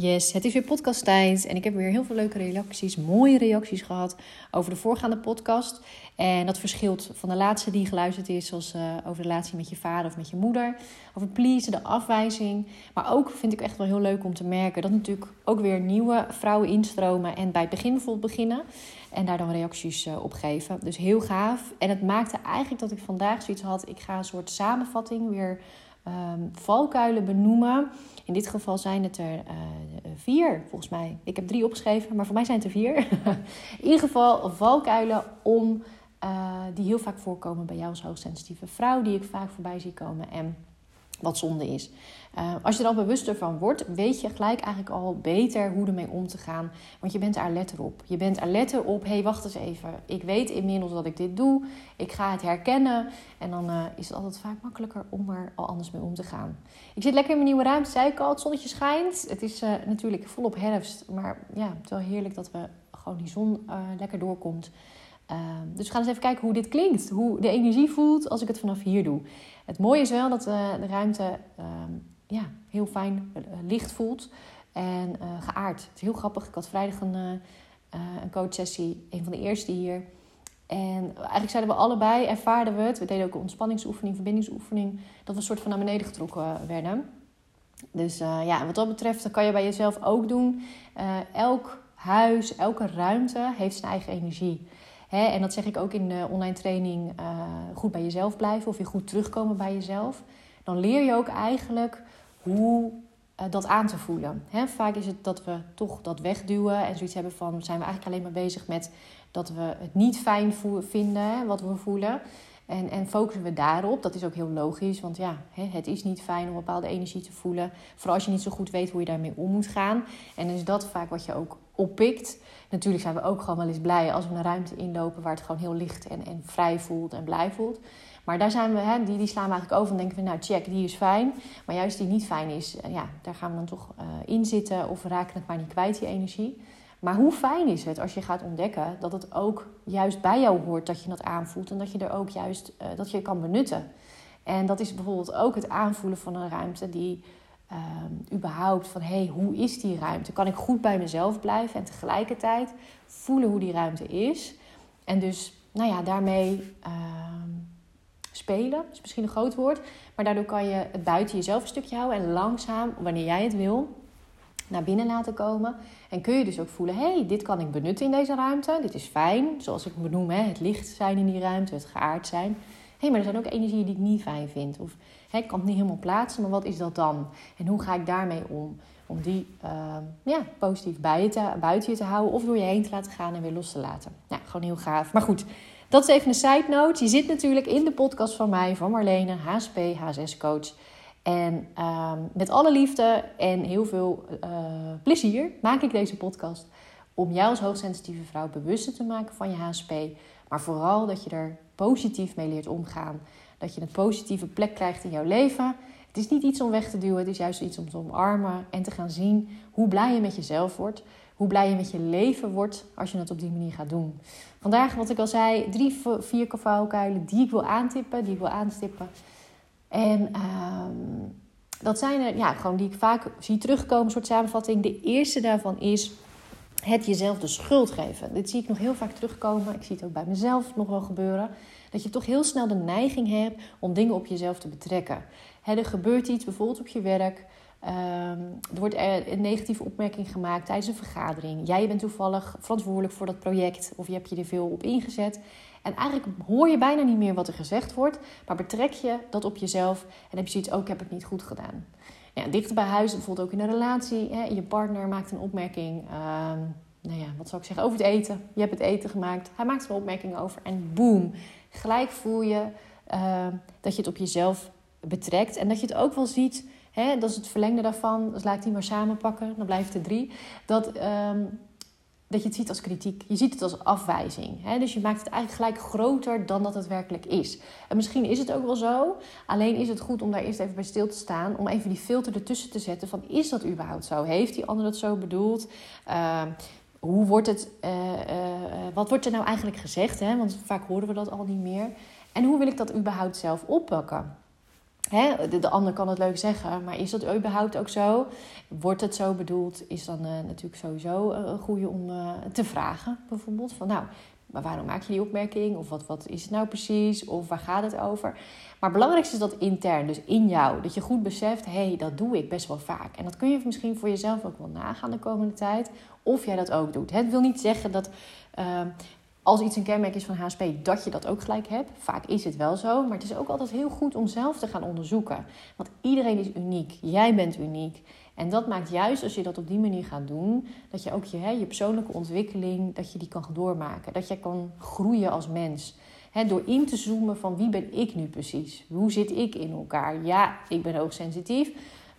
Yes, het is weer podcasttijd en ik heb weer heel veel leuke reacties, mooie reacties gehad over de voorgaande podcast. En dat verschilt van de laatste die geluisterd is, zoals uh, over de relatie met je vader of met je moeder. Over pleasen, de afwijzing. Maar ook vind ik echt wel heel leuk om te merken dat natuurlijk ook weer nieuwe vrouwen instromen en bij het begin bijvoorbeeld beginnen. En daar dan reacties uh, op geven. Dus heel gaaf. En het maakte eigenlijk dat ik vandaag zoiets had, ik ga een soort samenvatting weer um, valkuilen benoemen. In dit geval zijn het er uh, vier, volgens mij. Ik heb drie opgeschreven, maar voor mij zijn het er vier. in ieder geval valkuilen om, uh, die heel vaak voorkomen bij jou als hoogsensitieve vrouw, die ik vaak voorbij zie komen. En wat zonde is. Uh, als je er al bewuster van wordt, weet je gelijk eigenlijk al beter hoe ermee om te gaan. Want je bent er alerter op. Je bent alerter op, hé, hey, wacht eens even. Ik weet inmiddels dat ik dit doe. Ik ga het herkennen. En dan uh, is het altijd vaak makkelijker om er al anders mee om te gaan. Ik zit lekker in mijn nieuwe ruimte, zei ik al. Het zonnetje schijnt. Het is uh, natuurlijk volop herfst. Maar ja, het is wel heerlijk dat we gewoon die zon lekker doorkomt. dus we gaan eens even kijken hoe dit klinkt. Hoe de energie voelt als ik het vanaf hier doe. Het mooie is wel dat uh, de ruimte uh, ja, heel fijn uh, licht voelt en geaard. Het is heel grappig. Ik had vrijdag een, een coachsessie, een van de eerste hier. En eigenlijk zeiden we allebei, ervaarden we het. We deden ook een ontspanningsoefening, verbindingsoefening. Dat we een soort van naar beneden getrokken werden. Dus ja, wat dat betreft, dat kan je bij jezelf ook doen. elk huis, elke ruimte heeft zijn eigen energie. Hè, en dat zeg ik ook in de online training, uh, goed bij jezelf blijven of weer goed terugkomen bij jezelf. Dan leer je ook eigenlijk hoe uh, dat aan te voelen. Hè, vaak is het dat we toch dat wegduwen en zoiets hebben van, zijn we eigenlijk alleen maar bezig met dat we het niet fijn vinden wat we voelen. En, en focussen we daarop. Dat is ook heel logisch, want ja, het is niet fijn om bepaalde energie te voelen. Vooral als je niet zo goed weet hoe je daarmee om moet gaan. En is dat vaak wat je ook oppikt. Natuurlijk zijn we ook gewoon wel eens blij als we een ruimte inlopen waar het gewoon heel licht en, en vrij voelt en blij voelt. Maar daar zijn we, hè, die, die slaan we eigenlijk over en denken we, nou check, die is fijn. Maar juist die niet fijn is, eh, ja, daar gaan we dan toch uh, in zitten of we raken het maar niet kwijt, die energie. Maar hoe fijn is het als je gaat ontdekken dat het ook juist bij jou hoort dat je dat aanvoelt en dat je er ook juist uh, dat je kan benutten. En dat is bijvoorbeeld ook het aanvoelen van een ruimte die um, überhaupt van hey, hoe is die ruimte? Kan ik goed bij mezelf blijven en tegelijkertijd voelen hoe die ruimte is? En dus, nou ja, daarmee uh, spelen is misschien een groot woord, maar daardoor kan je het buiten jezelf een stukje houden en langzaam, wanneer jij het wil, naar binnen laten komen. En kun je dus ook voelen, hey, dit kan ik benutten in deze ruimte. Dit is fijn, zoals ik benoem, hè, het licht zijn in die ruimte, het geaard zijn. Hé, hey, maar er zijn ook energieën die ik niet fijn vind. Of hè, ik kan het niet helemaal plaatsen, maar wat is dat dan? En hoe ga ik daarmee om? Om die uh, ja, positief bij je te, buiten je te houden of door je heen te laten gaan en weer los te laten. Ja, gewoon heel gaaf. Maar goed, dat is even een side note. Je zit natuurlijk in de podcast van mij, van Marlene, HSP, HSS-coach. En uh, met alle liefde en heel veel uh, plezier maak ik deze podcast om jou als hoogsensitieve vrouw bewuster te maken van je HSP. Maar vooral dat je er positief mee leert omgaan. Dat je een positieve plek krijgt in jouw leven. Het is niet iets om weg te duwen, het is juist iets om te omarmen en te gaan zien hoe blij je met jezelf wordt. Hoe blij je met je leven wordt als je het op die manier gaat doen. Vandaag, wat ik al zei, drie, vier valkuilen die ik wil aantippen, die ik wil aanstippen. En uh, dat zijn er, ja, gewoon die ik vaak zie terugkomen, soort samenvatting. De eerste daarvan is het jezelf de schuld geven. Dit zie ik nog heel vaak terugkomen. Ik zie het ook bij mezelf nog wel gebeuren. Dat je toch heel snel de neiging hebt om dingen op jezelf te betrekken. er gebeurt iets, bijvoorbeeld op je werk. Um, er wordt een negatieve opmerking gemaakt tijdens een vergadering. Jij bent toevallig verantwoordelijk voor dat project of je hebt je er veel op ingezet. En eigenlijk hoor je bijna niet meer wat er gezegd wordt, maar betrek je dat op jezelf en heb je zoiets, ook oh, ik heb het niet goed gedaan. Ja, dichter bij huis, bijvoorbeeld ook in een relatie. Hè, je partner maakt een opmerking. Uh, nou ja, wat zou ik zeggen? Over het eten. Je hebt het eten gemaakt. Hij maakt er een opmerking over. En boom. Gelijk voel je uh, dat je het op jezelf betrekt. En dat je het ook wel ziet. Hè, dat is het verlengde daarvan. Dus laat ik die maar samenpakken. Dan blijft er drie. Dat, um, dat je het ziet als kritiek. Je ziet het als afwijzing. Hè? Dus je maakt het eigenlijk gelijk groter dan dat het werkelijk is. En misschien is het ook wel zo. Alleen is het goed om daar eerst even bij stil te staan. Om even die filter ertussen te zetten van is dat überhaupt zo? Heeft die ander dat zo bedoeld? Uh, hoe wordt het, uh, uh, wat wordt er nou eigenlijk gezegd? Hè? Want vaak horen we dat al niet meer. En hoe wil ik dat überhaupt zelf oppakken? Hè, de, de, ander kan het leuk zeggen, maar is dat überhaupt ook zo? Wordt het zo bedoeld? Is dan uh, natuurlijk sowieso een goede om uh, te vragen, bijvoorbeeld. Van nou, maar waarom maak je die opmerking? Of wat, wat is het nou precies? Of waar gaat het over? Maar het belangrijkste is dat intern, dus in jou. Dat je goed beseft, hé, hey, dat doe ik best wel vaak. En dat kun je misschien voor jezelf ook wel nagaan de komende tijd. Of jij dat ook doet. Het wil niet zeggen dat als iets een kenmerk is van HSP, dat je dat ook gelijk hebt. Vaak is het wel zo. Maar het is ook altijd heel goed om zelf te gaan onderzoeken. Want iedereen is uniek. Jij bent uniek. En dat maakt juist als je dat op die manier gaat doen, dat je ook je, hè, je persoonlijke ontwikkeling, dat je die kan doormaken. Dat je kan groeien als mens. He, door in te zoomen van wie ben ik nu precies? Hoe zit ik in elkaar? Ja, ik ben hoogsensitief.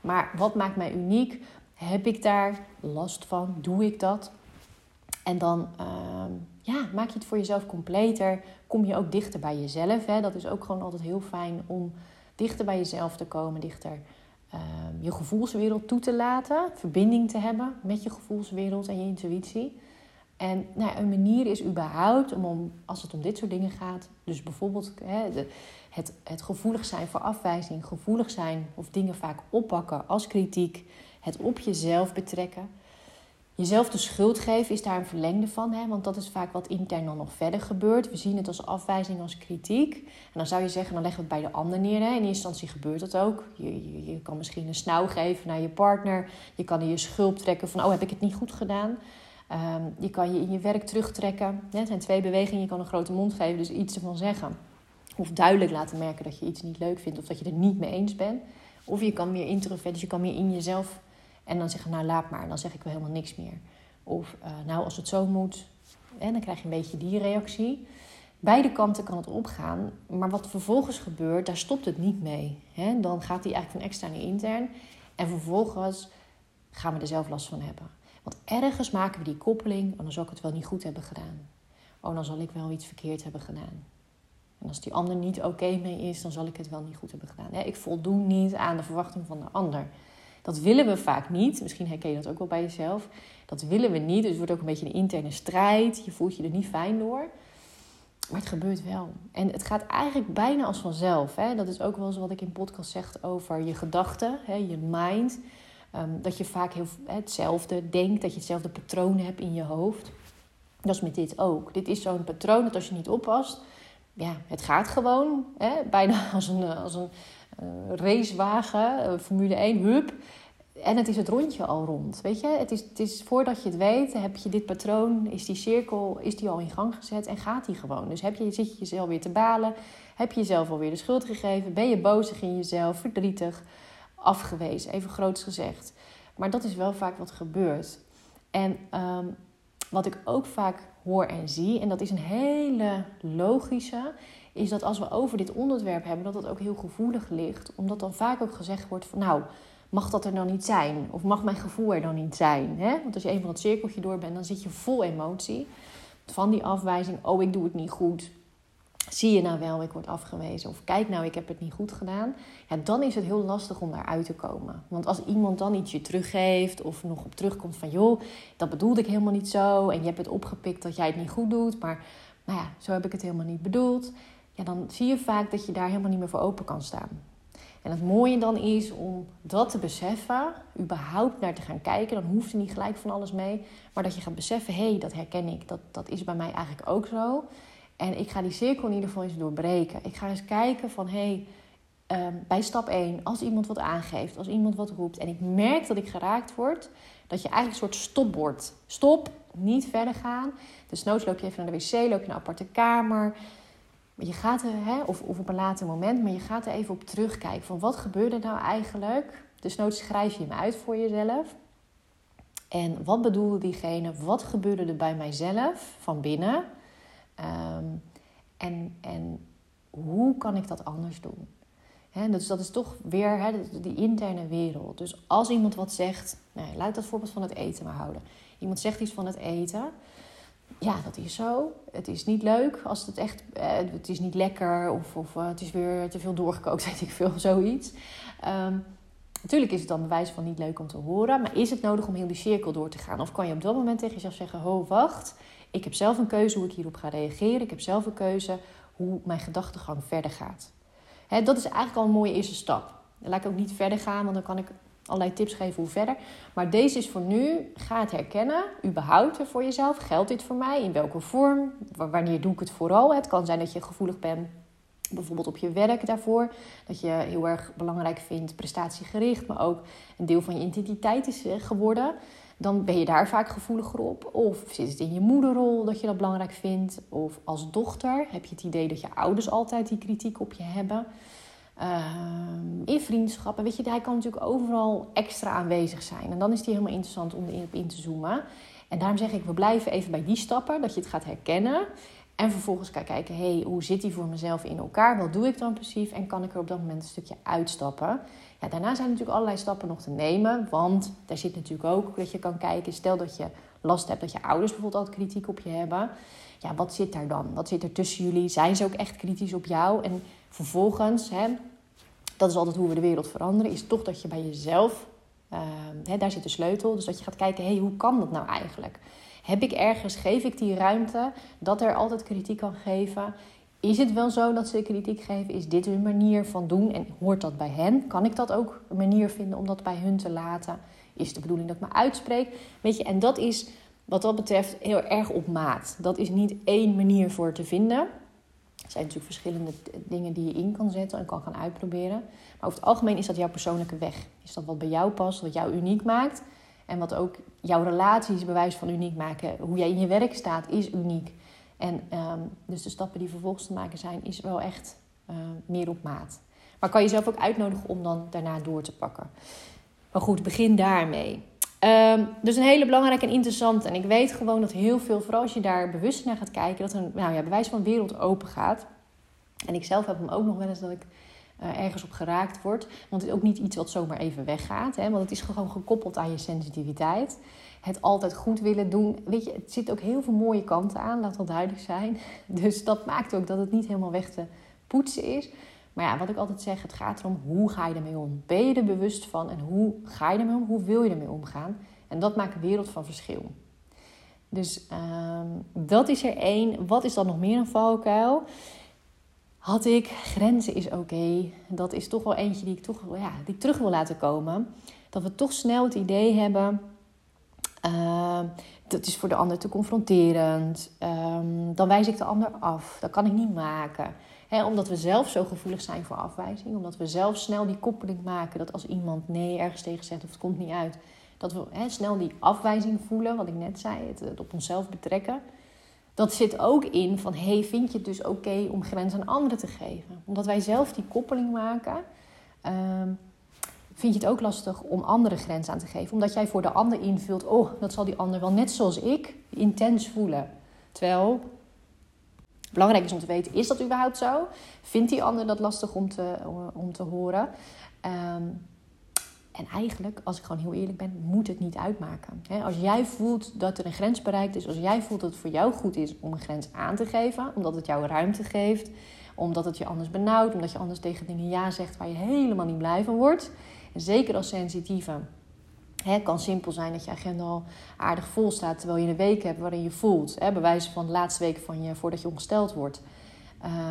Maar wat maakt mij uniek? Heb ik daar last van? Doe ik dat? En dan uh, ja, maak je het voor jezelf completer. Kom je ook dichter bij jezelf. Hè? Dat is ook gewoon altijd heel fijn om dichter bij jezelf te komen. Dichter uh, je gevoelswereld toe te laten. Verbinding te hebben met je gevoelswereld en je intuïtie. En nou, een manier is überhaupt om, als het om dit soort dingen gaat, dus bijvoorbeeld hè, het, het gevoelig zijn voor afwijzing, gevoelig zijn of dingen vaak oppakken als kritiek, het op jezelf betrekken. Jezelf de schuld geven is daar een verlengde van, hè, want dat is vaak wat intern dan nog verder gebeurt. We zien het als afwijzing, als kritiek. En dan zou je zeggen, dan leggen we het bij de ander neer. Hè. In eerste instantie gebeurt dat ook. Je, je, kan misschien een snauw geven naar je partner. Je kan er je schuld trekken van, oh heb ik het niet goed gedaan. Um, je kan je in je werk terugtrekken. Het zijn twee bewegingen. Je kan een grote mond geven, dus iets ervan zeggen. Of duidelijk laten merken dat je iets niet leuk vindt of dat je er niet mee eens bent. Of je kan meer introvert, dus je kan meer in jezelf. En dan zeggen, nou laat maar, dan zeg ik wel helemaal niks meer. Of uh, nou als het zo moet, dan krijg je een beetje die reactie. Beide kanten kan het opgaan, maar wat vervolgens gebeurt, daar stopt het niet mee. Hè? Dan gaat die eigenlijk van extern intern. En vervolgens gaan we er zelf last van hebben. Want ergens maken we die koppeling, oh, dan zal ik het wel niet goed hebben gedaan. Oh, dan zal ik wel iets verkeerd hebben gedaan. En als die ander niet oké mee is, dan zal ik het wel niet goed hebben gedaan. Ik voldoen niet aan de verwachting van de ander. Dat willen we vaak niet. Misschien herken je dat ook wel bij jezelf. Dat willen we niet. Dus het wordt ook een beetje een interne strijd. Je voelt je er niet fijn door. Maar het gebeurt wel. En het gaat eigenlijk bijna als vanzelf. Hè? Dat is ook wel eens wat ik in podcast zeg over je gedachten, je mind. Um, dat je vaak heel, hetzelfde denkt, dat je hetzelfde patroon hebt in je hoofd. Dat is met dit ook. Dit is zo'n patroon dat als je niet oppast, ja, het gaat gewoon. Hè? Bijna als een, als een racewagen, uh, Formule 1, hup. En het is het rondje al rond. Weet je, het is, het is voordat je het weet, heb je dit patroon, is die cirkel, is die al in gang gezet en gaat die gewoon. Dus heb je, zit je jezelf weer te balen, heb je jezelf alweer de schuld gegeven, ben je bozig in jezelf, verdrietig afgewezen, even groots gezegd. Maar dat is wel vaak wat gebeurt. En um, wat ik ook vaak hoor en zie, en dat is een hele logische, is dat als we over dit onderwerp hebben, dat het ook heel gevoelig ligt. Omdat dan vaak ook gezegd wordt van nou, mag dat er dan niet zijn? Of mag mijn gevoel er dan niet zijn? Hè? Want als je van het cirkeltje door bent, dan zit je vol emotie. Van die afwijzing, oh ik doe het niet goed. Zie je nou wel, ik word afgewezen. Of kijk nou, ik heb het niet goed gedaan. Ja, dan is het heel lastig om daaruit te komen. Want als iemand dan iets je teruggeeft of nog op terugkomt van... joh, dat bedoelde ik helemaal niet zo. En je hebt het opgepikt dat jij het niet goed doet. Maar nou ja, zo heb ik het helemaal niet bedoeld. Ja, dan zie je vaak dat je daar helemaal niet meer voor open kan staan. En het mooie dan is om dat te beseffen, überhaupt naar te gaan kijken. Dan hoeft er niet gelijk van alles mee. Maar dat je gaat beseffen, hé, hey, dat herken ik. Dat, dat is bij mij eigenlijk ook zo. En ik ga die cirkel in ieder geval eens doorbreken. Ik ga eens kijken van hé, hey, um, bij stap 1, als iemand wat aangeeft, als iemand wat roept en ik merk dat ik geraakt word, dat je eigenlijk een soort stopbord. Stop, niet verder gaan. Dus noods loop je even naar de wc, loop je naar een aparte kamer. Je gaat er, hè, of, of op een later moment, maar je gaat er even op terugkijken. Van wat gebeurde nou eigenlijk? Dus noods schrijf je hem uit voor jezelf. En wat bedoelde diegene? Wat gebeurde er bij mijzelf van binnen? Um, en, en hoe kan ik dat anders doen? Dus dat is toch weer he, die interne wereld. Dus als iemand wat zegt, nou, laat dat voorbeeld van het eten maar houden. Iemand zegt iets van het eten. Ja, dat is zo. Het is niet leuk als het echt, eh, het is niet lekker of, of uh, het is weer te veel doorgekookt, weet ik veel, zoiets. Um, natuurlijk is het dan bewijs van niet leuk om te horen, maar is het nodig om heel die cirkel door te gaan? Of kan je op dat moment tegen jezelf zeggen: Ho, wacht, ik heb zelf een keuze hoe ik hierop ga reageren. Ik heb zelf een keuze hoe mijn gedachtegang verder gaat. Hè, dat is eigenlijk al een mooie eerste stap. Dan laat ik ook niet verder gaan, want dan kan ik allerlei tips geven hoe verder. Maar deze is voor nu, ga het herkennen. Überhaupt voor jezelf. Geldt dit voor mij? In welke vorm? Wanneer doe ik het vooral? Het kan zijn dat je gevoelig bent bijvoorbeeld op je werk daarvoor. Dat je heel erg belangrijk vindt, prestatiegericht, maar ook een deel van je identiteit is eh, geworden. Dan ben je daar vaak gevoeliger op. Of zit het in je moederrol dat je dat belangrijk vindt? Of als dochter heb je het idee dat je ouders altijd die kritiek op je hebben. Uh, in vriendschappen, weet je, hij kan natuurlijk overal extra aanwezig zijn. En dan is die helemaal interessant om erop in te zoomen. En daarom zeg ik, we blijven even bij die stappen, dat je het gaat herkennen. En vervolgens kan kijken, hey, hoe zit die voor mezelf in elkaar? Wat doe ik dan precies? En kan ik er op dat moment een stukje uitstappen? Ja, daarna zijn natuurlijk allerlei stappen nog te nemen. Want daar zit natuurlijk ook dat je kan kijken. Stel dat je last hebt dat je ouders bijvoorbeeld altijd kritiek op je hebben. Ja, wat zit daar dan? Wat zit er tussen jullie? Zijn ze ook echt kritisch op jou? En vervolgens, hè, dat is altijd hoe we de wereld veranderen, is toch dat je bij jezelf, uh, hè, daar zit de sleutel. Dus dat je gaat kijken, hé, hey, hoe kan dat nou eigenlijk? Heb ik ergens, geef ik die ruimte dat er altijd kritiek kan geven? Is het wel zo dat ze kritiek geven? Is dit hun manier van doen en hoort dat bij hen? Kan ik dat ook een manier vinden om dat bij hun te laten? Is de bedoeling dat ik me uitspreek? Weet je, en dat is wat dat betreft heel erg op maat. Dat is niet één manier voor te vinden. Er zijn natuurlijk verschillende dingen die je in kan zetten en kan gaan uitproberen. Maar over het algemeen is dat jouw persoonlijke weg. Is dat wat bij jou past, wat jou uniek maakt. En wat ook jouw relaties bewijs van uniek maken. Hoe jij in je werk staat is uniek. En um, dus de stappen die vervolgens te maken zijn, is wel echt uh, meer op maat. Maar kan je zelf ook uitnodigen om dan daarna door te pakken. Maar goed, begin daarmee. Um, dus een hele belangrijke en interessante. En ik weet gewoon dat heel veel, vooral als je daar bewust naar gaat kijken, dat een nou ja, bewijs van wereld open gaat. En ik zelf heb hem ook nog wel eens dat ik uh, ergens op geraakt word. Want het is ook niet iets wat zomaar even weggaat. Hè? Want het is gewoon gekoppeld aan je sensitiviteit. Het altijd goed willen doen. Weet je, het zit ook heel veel mooie kanten aan, laat wel duidelijk zijn. Dus dat maakt ook dat het niet helemaal weg te poetsen is. Maar ja, wat ik altijd zeg, het gaat erom hoe ga je ermee om? Ben je er bewust van en hoe ga je ermee om? Hoe wil je ermee omgaan? En dat maakt een wereld van verschil. Dus uh, dat is er één. Wat is dan nog meer een valkuil? Had ik grenzen is oké. Dat is toch wel eentje die ik toch ja, die terug wil laten komen. Dat we toch snel het idee hebben. Uh, dat is voor de ander te confronterend. Um, dan wijs ik de ander af. Dat kan ik niet maken omdat we zelf zo gevoelig zijn voor afwijzing. Omdat we zelf snel die koppeling maken dat als iemand nee ergens tegen zegt of het komt niet uit. Dat we snel die afwijzing voelen, wat ik net zei, het, op onszelf betrekken. Dat zit ook in van, hey, vind je het dus oké om grenzen aan anderen te geven? Omdat wij zelf die koppeling maken, um, vind je het ook lastig om andere grenzen aan te geven. Omdat jij voor de ander invult, oh, dat zal die ander wel net zoals ik intens voelen. Terwijl Belangrijk is om te weten, is dat überhaupt zo? Vindt die ander dat lastig om te, om te horen? Um, en eigenlijk, als ik gewoon heel eerlijk ben, moet het niet uitmaken. Als jij voelt dat er een grens bereikt is, als jij voelt dat het voor jou goed is om een grens aan te geven, omdat het jou ruimte geeft, omdat het je anders benauwt, omdat je anders tegen dingen ja zegt waar je helemaal niet blij van wordt. En zeker als sensitieve het kan simpel zijn dat je agenda al aardig vol staat terwijl je een week hebt waarin je voelt, hè, bij wijze van de laatste week van je, voordat je ongesteld wordt.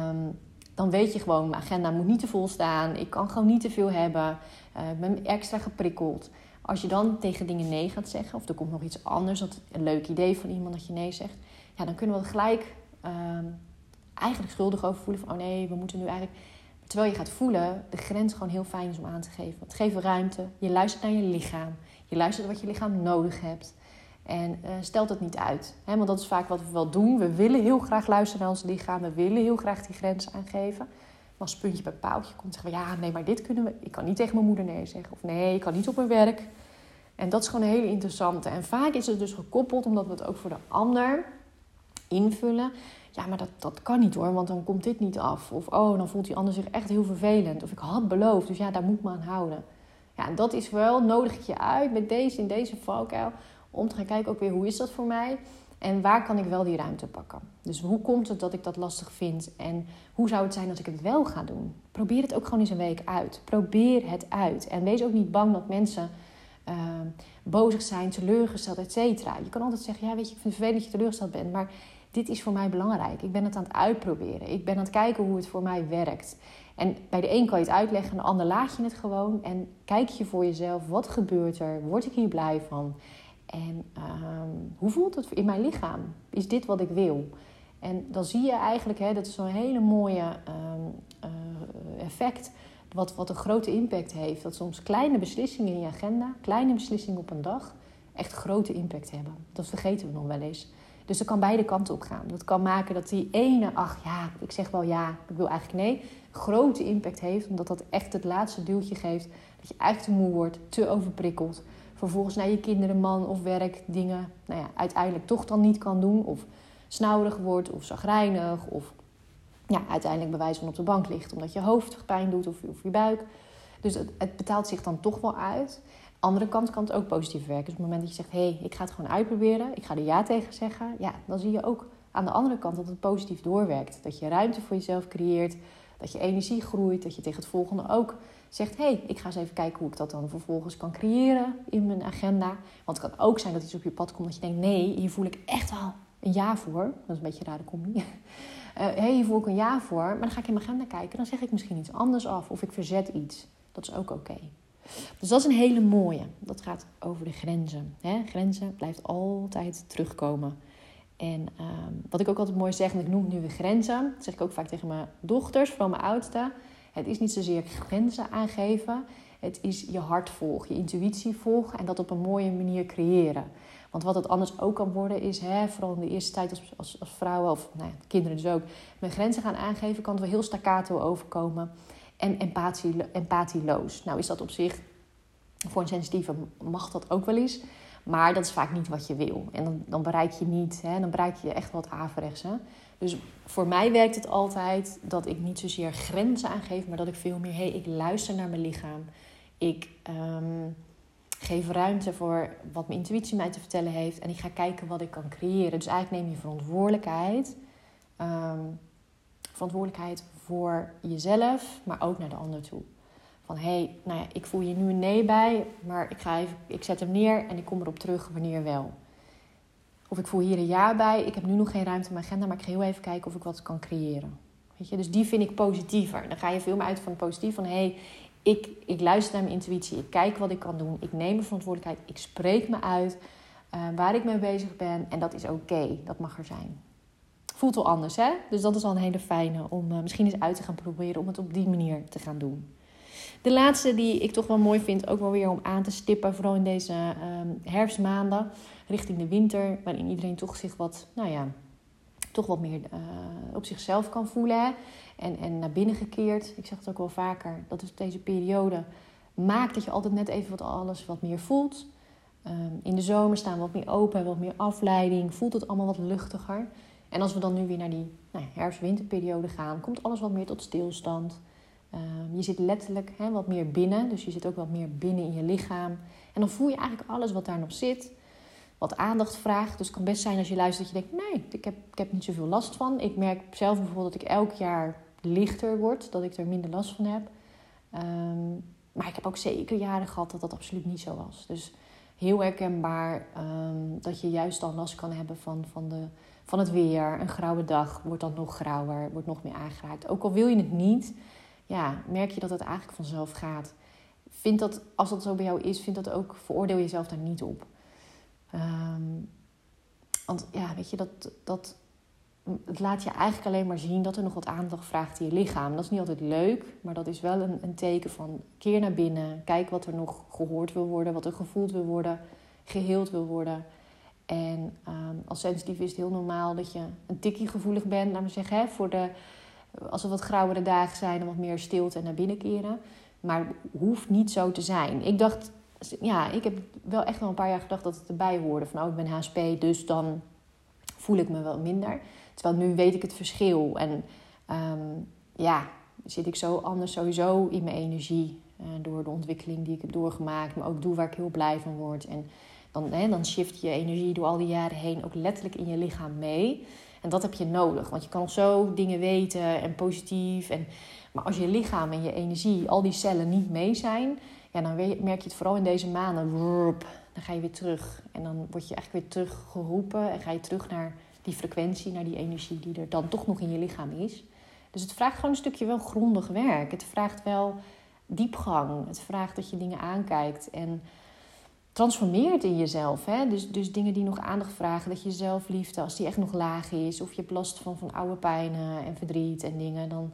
Um, dan weet je gewoon, mijn agenda moet niet te vol staan, ik kan gewoon niet te veel hebben, uh, ik ben extra geprikkeld. Als je dan tegen dingen nee gaat zeggen, of er komt nog iets anders, dat een leuk idee van iemand dat je nee zegt, ja, dan kunnen we het gelijk um, eigenlijk schuldig over voelen van, oh nee, we moeten nu eigenlijk. Terwijl je gaat voelen, de grens gewoon heel fijn is om aan te geven. Het geeft ruimte, je luistert naar je lichaam. Je luistert wat je lichaam nodig hebt. En uh, stelt het niet uit. Hè? Want dat is vaak wat we wel doen. We willen heel graag luisteren naar ons lichaam. We willen heel graag die grens aangeven. Maar als puntje bij paaltje komt, zeggen we... ja, nee, maar dit kunnen we... Ik kan niet tegen mijn moeder nee zeggen. Of nee, ik kan niet op mijn werk. En dat is gewoon een hele interessante. En vaak is het dus gekoppeld, omdat we het ook voor de ander invullen. Ja, maar dat, dat kan niet hoor, want dan komt dit niet af. Of oh, dan voelt die ander zich echt heel vervelend. Of ik had beloofd, dus ja, daar moet me aan houden. Ja, dat is wel, nodig ik je uit met deze in deze valkuil om te gaan kijken ook weer hoe is dat voor mij en waar kan ik wel die ruimte pakken. Dus hoe komt het dat ik dat lastig vind en hoe zou het zijn als ik het wel ga doen? Probeer het ook gewoon eens een week uit. Probeer het uit en wees ook niet bang dat mensen uh, bozig zijn, teleurgesteld, et cetera. Je kan altijd zeggen, ja weet je, ik vind het vervelend dat je teleurgesteld bent, maar dit is voor mij belangrijk. Ik ben het aan het uitproberen. Ik ben aan het kijken hoe het voor mij werkt. En bij de een kan je het uitleggen, en de ander laat je het gewoon. En kijk je voor jezelf, wat gebeurt er? Word ik hier blij van? En ehm, hoe voelt het in mijn lichaam? Is dit wat ik wil? En dan zie je eigenlijk, hè, dat is zo'n hele mooie ehm, eh, effect, wat, wat een grote impact heeft. Dat soms kleine beslissingen in je agenda, kleine beslissingen op een dag, echt grote impact hebben. Dat vergeten we nog wel eens. Dus dat kan beide kanten op gaan. Dat kan maken dat die ene, ach ja, ik zeg wel ja, ik wil eigenlijk nee, grote impact heeft. Omdat dat echt het laatste duwtje geeft. Dat je eigenlijk te moe wordt, te overprikkeld. Vervolgens naar je kinderen, man of werk dingen nou ja, uiteindelijk toch dan niet kan doen. Of snauwig wordt of zagrijnig. Of ja, uiteindelijk bewijs van op de bank ligt omdat je hoofd pijn doet of, of je buik. Dus het betaalt zich dan toch wel uit andere kant kan het ook positief werken. Dus op het moment dat je zegt, hé, hey, ik ga het gewoon uitproberen, ik ga er ja tegen zeggen, ja, dan zie je ook aan de andere kant dat het positief doorwerkt. Dat je ruimte voor jezelf creëert, dat je energie groeit, dat je tegen het volgende ook zegt, hé, hey, ik ga eens even kijken hoe ik dat dan vervolgens kan creëren in mijn agenda. Want het kan ook zijn dat iets op je pad komt dat je denkt, nee, hier voel ik echt wel een ja voor. Dat is een beetje een rare combi. Uh, hey, hier voel ik een ja voor, maar dan ga ik in mijn agenda kijken, dan zeg ik misschien iets anders af of ik verzet iets. Dat is ook oké. Dus dat is een hele mooie. Dat gaat over de grenzen. Hè? Grenzen blijft altijd terugkomen. En ehm, wat ik ook altijd mooi zeg, en ik noem het nu weer grenzen, dat zeg ik ook vaak tegen mijn dochters, vooral mijn oudste. Het is niet zozeer grenzen aangeven, het is je hart volgen, je intuïtie volgen en dat op een mooie manier creëren. Want wat het anders ook kan worden is, hè, vooral in de eerste tijd als, als, als vrouwen of nou ja, kinderen dus ook, mijn grenzen gaan aangeven, kan het wel heel staccato overkomen en empathie, empathieloos. Nou is dat op zich, voor een sensitieve mag dat ook wel eens. Maar dat is vaak niet wat je wil. En dan, dan bereik je niet, hè, dan bereik je echt wat averechts. Hè. Dus voor mij werkt het altijd dat ik niet zozeer grenzen aangeef, maar dat ik veel meer, hé, hey, ik luister naar mijn lichaam. Ik um, geef ruimte voor wat mijn intuïtie mij te vertellen heeft. En ik ga kijken wat ik kan creëren. Dus eigenlijk neem je verantwoordelijkheid. Um, verantwoordelijkheid voor jezelf, maar ook naar de ander toe. Van hé, hey, nou ja, ik voel je nu een nee bij, maar ik, ga even, ik zet hem neer en ik kom erop terug wanneer wel. Of ik voel hier een ja bij, ik heb nu nog geen ruimte in mijn agenda, maar ik ga heel even kijken of ik wat kan creëren. Weet je? Dus die vind ik positiever. Dan ga je veel meer uit van het positief van hé, hey, ik, ik luister naar mijn intuïtie, ik kijk wat ik kan doen, ik neem mijn verantwoordelijkheid, ik spreek me uit uh, waar ik mee bezig ben en dat is oké, dat mag er zijn voelt wel anders, hè? Dus dat is al een hele fijne om uh, misschien eens uit te gaan proberen om het op die manier te gaan doen. De laatste die ik toch wel mooi vind, ook wel weer om aan te stippen, vooral in deze uh, herfstmaanden richting de winter, waarin iedereen toch zich wat, nou ja, toch wat meer uh, op zichzelf kan voelen hè? En, en naar binnen gekeerd. Ik zeg het ook wel vaker, dat is deze periode maakt dat je altijd net even wat alles wat meer voelt. Um, in de zomer staan we wat meer open, wat meer afleiding, voelt het allemaal wat luchtiger. En als we dan nu weer naar die nou, herfst-winterperiode gaan, komt alles wat meer tot stilstand. Ehm, je zit letterlijk wat meer binnen, dus je zit ook wat meer binnen in je lichaam. En dan voel je eigenlijk alles wat daar nog zit, wat aandacht vraagt. Dus het kan best zijn als je luistert dat je denkt: nee, ik heb, ik heb niet zoveel last van. Ik merk zelf bijvoorbeeld dat ik elk jaar lichter word, dat ik er minder last van heb. Ehm, maar ik heb ook zeker jaren gehad dat dat absoluut niet zo was. Dus heel herkenbaar ehm, dat je juist dan last kan hebben van, van de van het weer. Een grauwe dag wordt dan nog grauwer, wordt nog meer aangeraakt. Ook al wil je het niet, ja, merk je dat het eigenlijk vanzelf gaat. Vind dat, als dat zo bij jou is, vind dat ook, veroordeel jezelf daar niet op. Ehm, want ja, weet je, dat, dat, het laat je eigenlijk alleen maar zien dat er nog wat aandacht vraagt in je lichaam. Dat is niet altijd leuk, maar dat is wel een, een teken van keer naar binnen. Kijk wat er nog gehoord wil worden, wat er gevoeld wil worden, geheeld wil worden. En ehm, als sensitief is het heel normaal dat je een tikkie gevoelig bent, laten we zeggen, hè, voor de, als er wat grauwere dagen zijn, dan wat meer stilte en naar binnen keren. Maar hoeft niet zo te zijn. Ik dacht, ja, ik heb wel echt wel een paar jaar gedacht dat het erbij hoorde. Van, oh, ik ben HSP, dus dan voel ik me wel minder. Terwijl nu weet ik het verschil. En um, ja, zit ik zo anders sowieso in mijn energie. Uh, door de ontwikkeling die ik heb doorgemaakt. Maar ook doe waar ik heel blij van word. En dan, hè, dan shift je energie door al die jaren heen ook letterlijk in je lichaam mee. En dat heb je nodig, want je kan zo dingen weten en positief. En, maar als je lichaam en je energie, al die cellen niet mee zijn, ja, dan merk je het vooral in deze maanden. Dan ga je weer terug. En dan word je eigenlijk weer teruggeroepen en ga je terug naar die frequentie, naar die energie die er dan toch nog in je lichaam is. Dus het vraagt gewoon een stukje wel grondig werk. Het vraagt wel diepgang. Het vraagt dat je dingen aankijkt en transformeert in jezelf. Hè? Dus, dus dingen die nog aandacht vragen, dat je zelfliefde, als die echt nog laag is, of je hebt last van, van oude pijnen en verdriet en dingen, dan,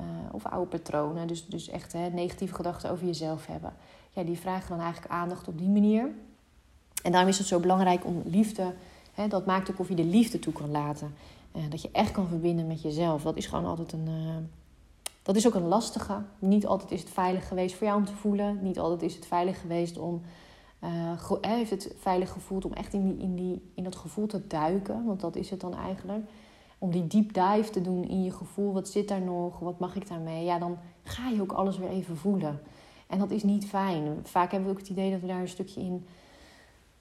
uh, of oude patronen, dus, dus echt hè, negatieve gedachten over jezelf hebben. Ja, die vragen dan eigenlijk aandacht op die manier. En daarom is het zo belangrijk om liefde, hè, dat maakt ook of je de liefde toe kan laten. Uh, dat je echt kan verbinden met jezelf. Dat is gewoon altijd een. Uh, dat is ook een lastige. Niet altijd is het veilig geweest voor jou om te voelen. Niet altijd is het veilig geweest om uh, heeft het veilig gevoeld om echt in, die, in, die, in dat gevoel te duiken. Want dat is het dan eigenlijk. Om die deep dive te doen in je gevoel. Wat zit daar nog? Wat mag ik daarmee? Ja, dan ga je ook alles weer even voelen. En dat is niet fijn. Vaak hebben we ook het idee dat we daar een stukje in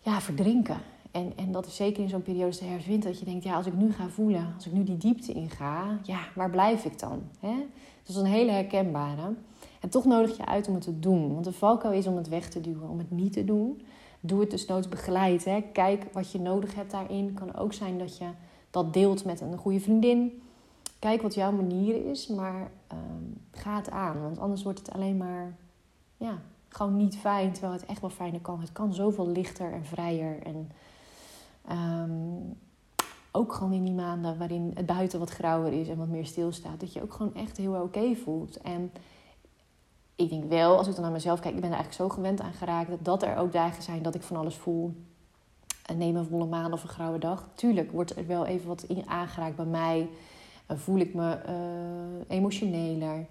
ja, verdrinken. En, en dat is zeker in zo'n periode de herfst dat je denkt, ja, als ik nu ga voelen, als ik nu die diepte inga, ja, waar blijf ik dan? Hè? Dat is een hele herkenbare. En toch nodig je uit om het te doen. Want de valkuil is om het weg te duwen, om het niet te doen. Doe het dus nooit begeleid. Hè? Kijk wat je nodig hebt daarin. kan ook zijn dat je dat deelt met een goede vriendin. Kijk wat jouw manier is, maar um, ga het aan. Want anders wordt het alleen maar ja, gewoon niet fijn. Terwijl het echt wel fijner kan. Het kan zoveel lichter en vrijer. En um, ook gewoon in die maanden waarin het buiten wat grauwer is en wat meer stilstaat. Dat je ook gewoon echt heel oké voelt. En ik denk wel, als ik dan naar mezelf kijk, ik ben er eigenlijk zo gewend aan geraakt dat er ook dagen zijn dat ik van alles voel. En neem een volle maan of een grauwe dag. Tuurlijk wordt er wel even wat aangeraakt bij mij. voel ik me uh, emotioneler.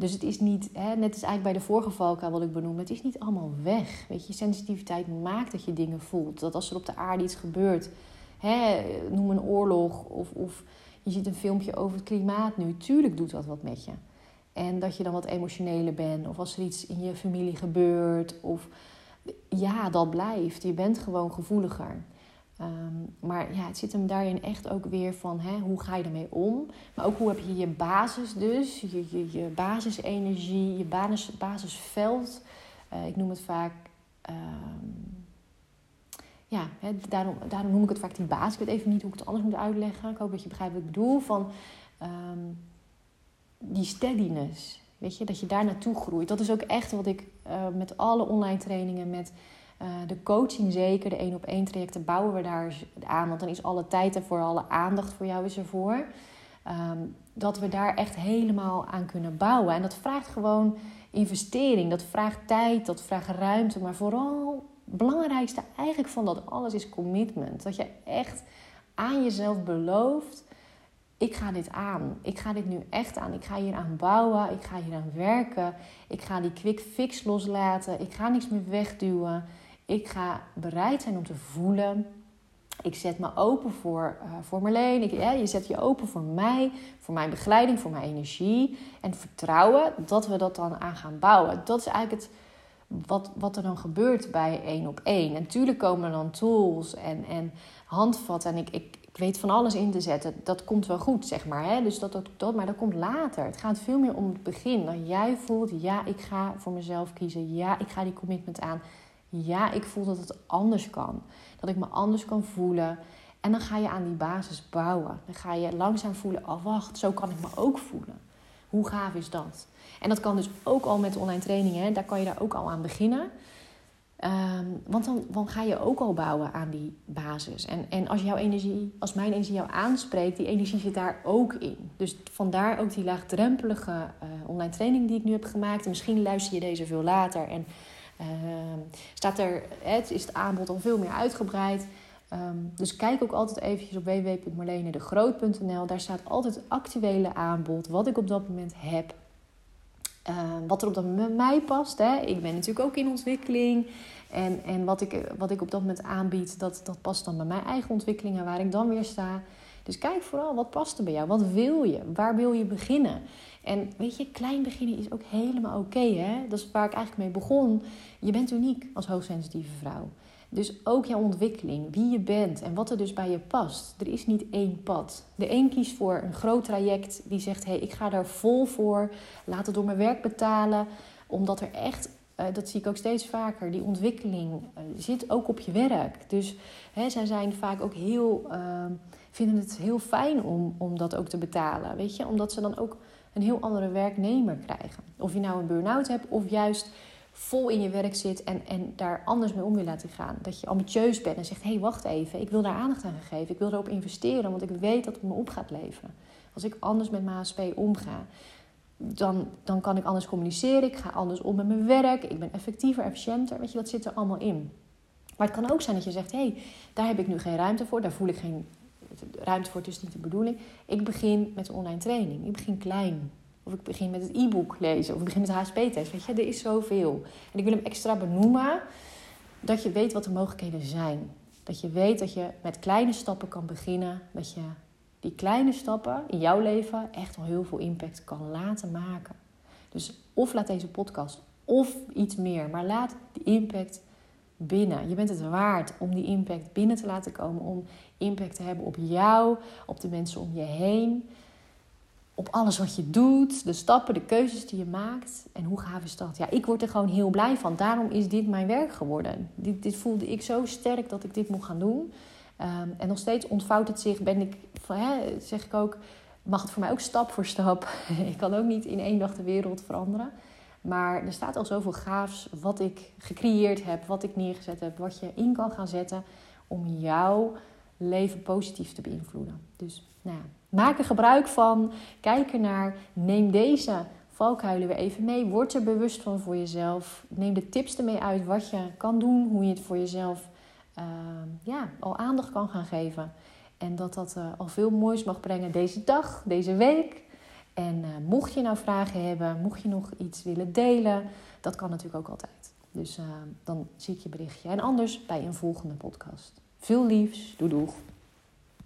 Dus het is niet, hè, net als eigenlijk bij de vorige valkuil wat ik benoem, het is niet allemaal weg. Weet je, sensitiviteit maakt dat je dingen voelt. Dat als er op de aarde iets gebeurt, hè, noem een oorlog of, of je ziet een filmpje over het klimaat nu, tuurlijk doet dat wat met je. En dat je dan wat emotioneler bent. Of als er iets in je familie gebeurt. Of ja, dat blijft. Je bent gewoon gevoeliger. Um, maar ja, het zit hem daarin echt ook weer van hè, hoe ga je ermee om. Maar ook hoe heb je je basis dus. Je, je, basisenergie, je basis, basisveld. Uh, ik noem het vaak... Um, ja, hè, daarom, daarom noem ik het vaak die basis. Ik weet even niet hoe ik het anders moet uitleggen. Ik hoop dat je begrijpt wat ik bedoel. Van... Um, die steadiness. Weet je, dat je daar naartoe groeit. Dat is ook echt wat ik uh, met alle online trainingen, met uh, de coaching zeker, de één op één trajecten, bouwen we daar aan. Want dan is alle tijd ervoor, alle aandacht voor jou is ervoor. Um, dat we daar echt helemaal aan kunnen bouwen. En dat vraagt gewoon investering, dat vraagt tijd, dat vraagt ruimte. Maar vooral het belangrijkste eigenlijk van dat alles is commitment. Dat je echt aan jezelf belooft ik ga dit aan. Ik ga dit nu echt aan. Ik ga hier aan bouwen. Ik ga hier aan werken. Ik ga die quick fix loslaten. Ik ga niks meer wegduwen. Ik ga bereid zijn om te voelen. Ik zet me open voor, uh, voor Marleen. Ik, je zet je open voor mij, voor mijn begeleiding, voor mijn energie. En vertrouwen dat we dat dan aan gaan bouwen. Dat is eigenlijk het, wat, wat er dan gebeurt bij één op één. Natuurlijk komen er dan tools en, en handvatten. En ik, ik, ik weet van alles in te zetten. Dat komt wel goed, zeg maar. Hè? Dus dat, dat, dat, maar dat komt later. Het gaat veel meer om het begin. Dat jij voelt, ja, ik ga voor mezelf kiezen. Ja, ik ga die commitment aan. Ja, ik voel dat het anders kan. Dat ik me anders kan voelen. En dan ga je aan die basis bouwen. Dan ga je langzaam voelen, oh wacht, zo kan ik me ook voelen. Hoe gaaf is dat? En dat kan dus ook al met online trainingen. Daar kan je daar ook al aan beginnen. Ehm, want dan, dan ga je ook al bouwen aan die basis. En, en als jouw energie, als mijn energie jou aanspreekt, die energie zit daar ook in. Dus vandaar ook die laagdrempelige uh, online training die ik nu heb gemaakt. En misschien luister je deze veel later en staat er, het is het aanbod al veel meer uitgebreid. Um, dus kijk ook altijd eventjes op www.marlenedegroot.nl. Daar staat altijd het actuele aanbod, wat ik op dat moment heb. Uh, wat er op dat moment mij past. Hè. Ik ben natuurlijk ook in ontwikkeling. En, en wat, ik, wat ik op dat moment aanbied, dat, dat past dan bij mijn eigen ontwikkelingen, waar ik dan weer sta. Dus kijk vooral, wat past er bij jou? Wat wil je? Waar wil je beginnen? En weet je, klein beginnen is ook helemaal oké. hè? dat is waar ik eigenlijk mee begon. Je bent uniek als hoogsensitieve vrouw. Dus ook jouw ontwikkeling, wie je bent en wat er dus bij je past. Er is niet één pad. De een kiest voor een groot traject die zegt: hé, hey, ik ga daar vol voor, laat het door mijn werk betalen, omdat er echt uh, dat zie ik ook steeds vaker, die ontwikkeling uh, zit ook op je werk. Dus hè, zij zijn vaak ook heel, uh, vinden het heel fijn om, om dat ook te betalen. Weet je, omdat ze dan ook een heel andere werknemer krijgen. Of je nou een burn-out hebt of juist vol in je werk zit en, en daar anders mee om wil laten gaan. Dat je ambitieus bent en zegt: hé, hey, wacht even, ik wil daar aandacht aan geven. Ik wil erop investeren, want ik weet dat het me op gaat leveren. Als ik anders met mijn HSP omga, dan, dan kan ik anders communiceren. Ik ga anders om met mijn werk. Ik ben effectiever, efficiënter. Weet je, dat zit er allemaal in. Maar het kan ook zijn dat je zegt: hé, hey, daar heb ik nu geen ruimte voor. Daar voel ik geen ruimte voor. Het is niet de bedoeling. Ik begin met online training. Ik begin klein. Of ik begin met het e-book lezen. Of ik begin met de HSP-test. Weet je, er is zoveel. En ik wil hem extra benoemen. Dat je weet wat de mogelijkheden zijn. Dat je weet dat je met kleine stappen kan beginnen. Dat je die kleine stappen in jouw leven echt al heel veel impact kan laten maken. Dus of laat deze podcast of iets meer, maar laat die impact binnen. Je bent het waard om die impact binnen te laten komen, om impact te hebben op jou, op de mensen om je heen, op alles wat je doet, de stappen, de keuzes die je maakt. En hoe gaaf is dat? Ja, ik word er gewoon heel blij van. Daarom is dit mijn werk geworden. Dit, dit voelde ik zo sterk dat ik dit mocht gaan doen. Ehm, en nog steeds ontvouwt het zich, ben ik, hè, zeg ik ook, mag het voor mij ook stap voor stap. ik kan ook niet in één dag de wereld veranderen. Maar er staat al zoveel gaafs wat ik gecreëerd heb, wat ik neergezet heb, wat je in kan gaan zetten om jouw leven positief te beïnvloeden. Dus nou ja, maak er gebruik van, kijk ernaar, neem deze valkuilen weer even mee. Word er bewust van voor jezelf. Neem de tips ermee uit wat je kan doen, hoe je het voor jezelf Ehm, ja, al aandacht kan gaan geven. En dat dat uh, al veel moois mag brengen deze dag, deze week. En uh, mocht je nou vragen hebben, mocht je nog iets willen delen, dat kan natuurlijk ook altijd. Dus uh, dan zie ik je berichtje. En anders bij een volgende podcast. Veel liefs. Doei doeg.